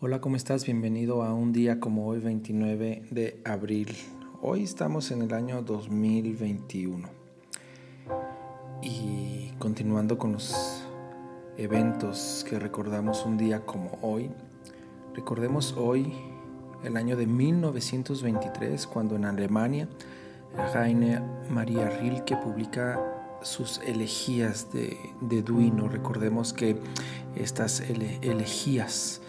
Hola, ¿cómo estás? Bienvenido a un día como hoy, 29 de abril. Hoy estamos en el año 2021. Y continuando con los eventos que recordamos un día como hoy, recordemos hoy el año de 1923, cuando en Alemania Heine María Rilke publica sus elegías de Duino. Recordemos que estas elegías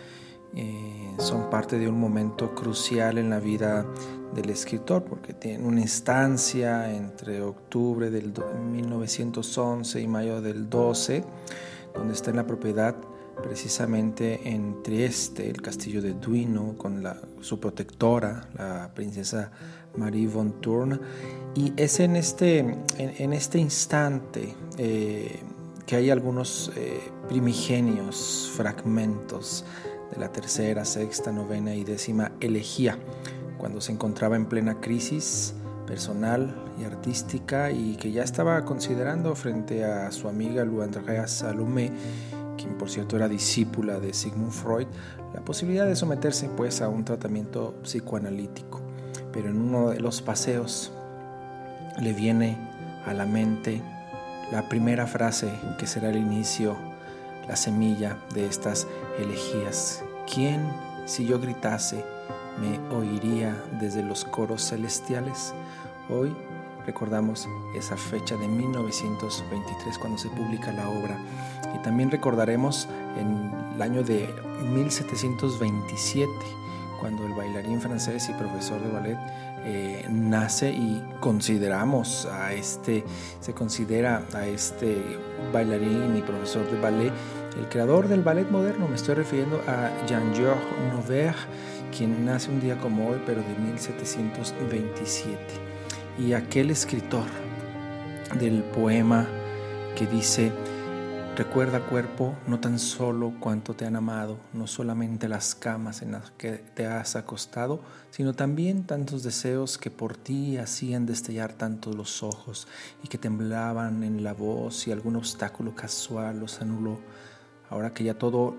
eh, son parte de un momento crucial en la vida del escritor porque tienen una instancia entre octubre del 1911 y mayo del 12 donde está en la propiedad precisamente en Trieste, el castillo de Duino, con su protectora, la princesa Marie von Thurn. Y es en este, en, este instante eh, que hay algunos eh, primigenios fragmentos de la tercera, sexta, novena y décima elegía, cuando se encontraba en plena crisis personal y artística y que ya estaba considerando frente a su amiga Luandrea Salomé, quien por cierto era discípula de Sigmund Freud, la posibilidad de someterse pues a un tratamiento psicoanalítico. Pero en uno de los paseos le viene a la mente la primera frase que será el inicio la semilla de estas elegías. ¿Quién, si yo gritase, me oiría desde los coros celestiales? Hoy recordamos esa fecha de 1923 cuando se publica la obra y también recordaremos en el año de 1727 cuando el bailarín francés y profesor de ballet eh, nace y consideramos a este, se considera a este bailarín y profesor de ballet el creador del ballet moderno. Me estoy refiriendo a Jean-Georges Noverre, quien nace un día como hoy, pero de 1727. Y aquel escritor del poema que dice, Recuerda cuerpo no tan solo cuánto te han amado, no solamente las camas en las que te has acostado, sino también tantos deseos que por ti hacían destellar tanto los ojos y que temblaban en la voz y algún obstáculo casual los anuló. Ahora que ya todo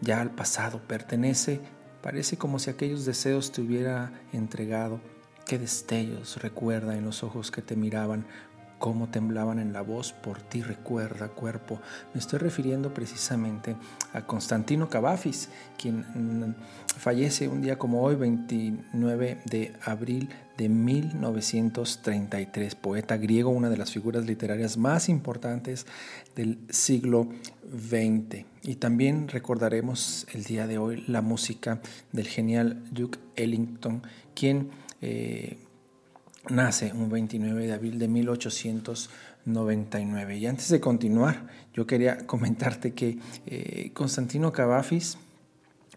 ya al pasado pertenece, parece como si aquellos deseos te hubiera entregado. Qué destellos recuerda en los ojos que te miraban, cómo temblaban en la voz, por ti recuerda cuerpo. Me estoy refiriendo precisamente a Constantino Cavafis, quien mm, fallece un día como hoy, 29 de abril de 1933, poeta griego, una de las figuras literarias más importantes del siglo XX. Y también recordaremos el día de hoy la música del genial Duke Ellington, quien... Eh, nace un 29 de abril de 1899. Y antes de continuar, yo quería comentarte que eh, Constantino Cavafis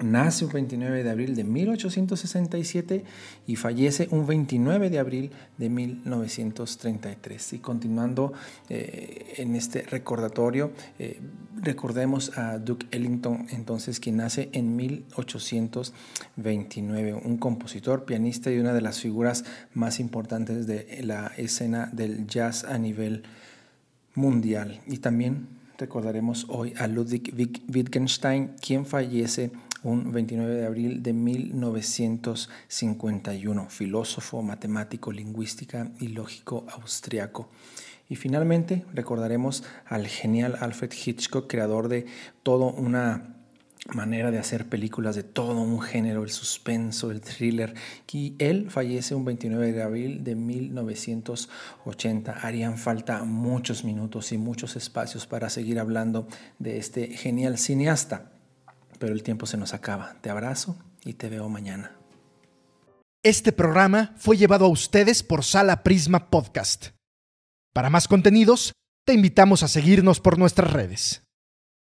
Nace un 29 de abril de 1867 y fallece un 29 de abril de 1933. Y continuando eh, en este recordatorio, eh, recordemos a Duke Ellington, entonces, quien nace en 1829, un compositor, pianista y una de las figuras más importantes de la escena del jazz a nivel mundial. Y también recordaremos hoy a Ludwig Wittgenstein, quien fallece un 29 de abril de 1951, filósofo, matemático, lingüística y lógico austriaco. Y finalmente recordaremos al genial Alfred Hitchcock, creador de toda una manera de hacer películas de todo un género, el suspenso, el thriller, y él fallece un 29 de abril de 1980. Harían falta muchos minutos y muchos espacios para seguir hablando de este genial cineasta pero el tiempo se nos acaba. Te abrazo y te veo mañana. Este programa fue llevado a ustedes por Sala Prisma Podcast. Para más contenidos, te invitamos a seguirnos por nuestras redes.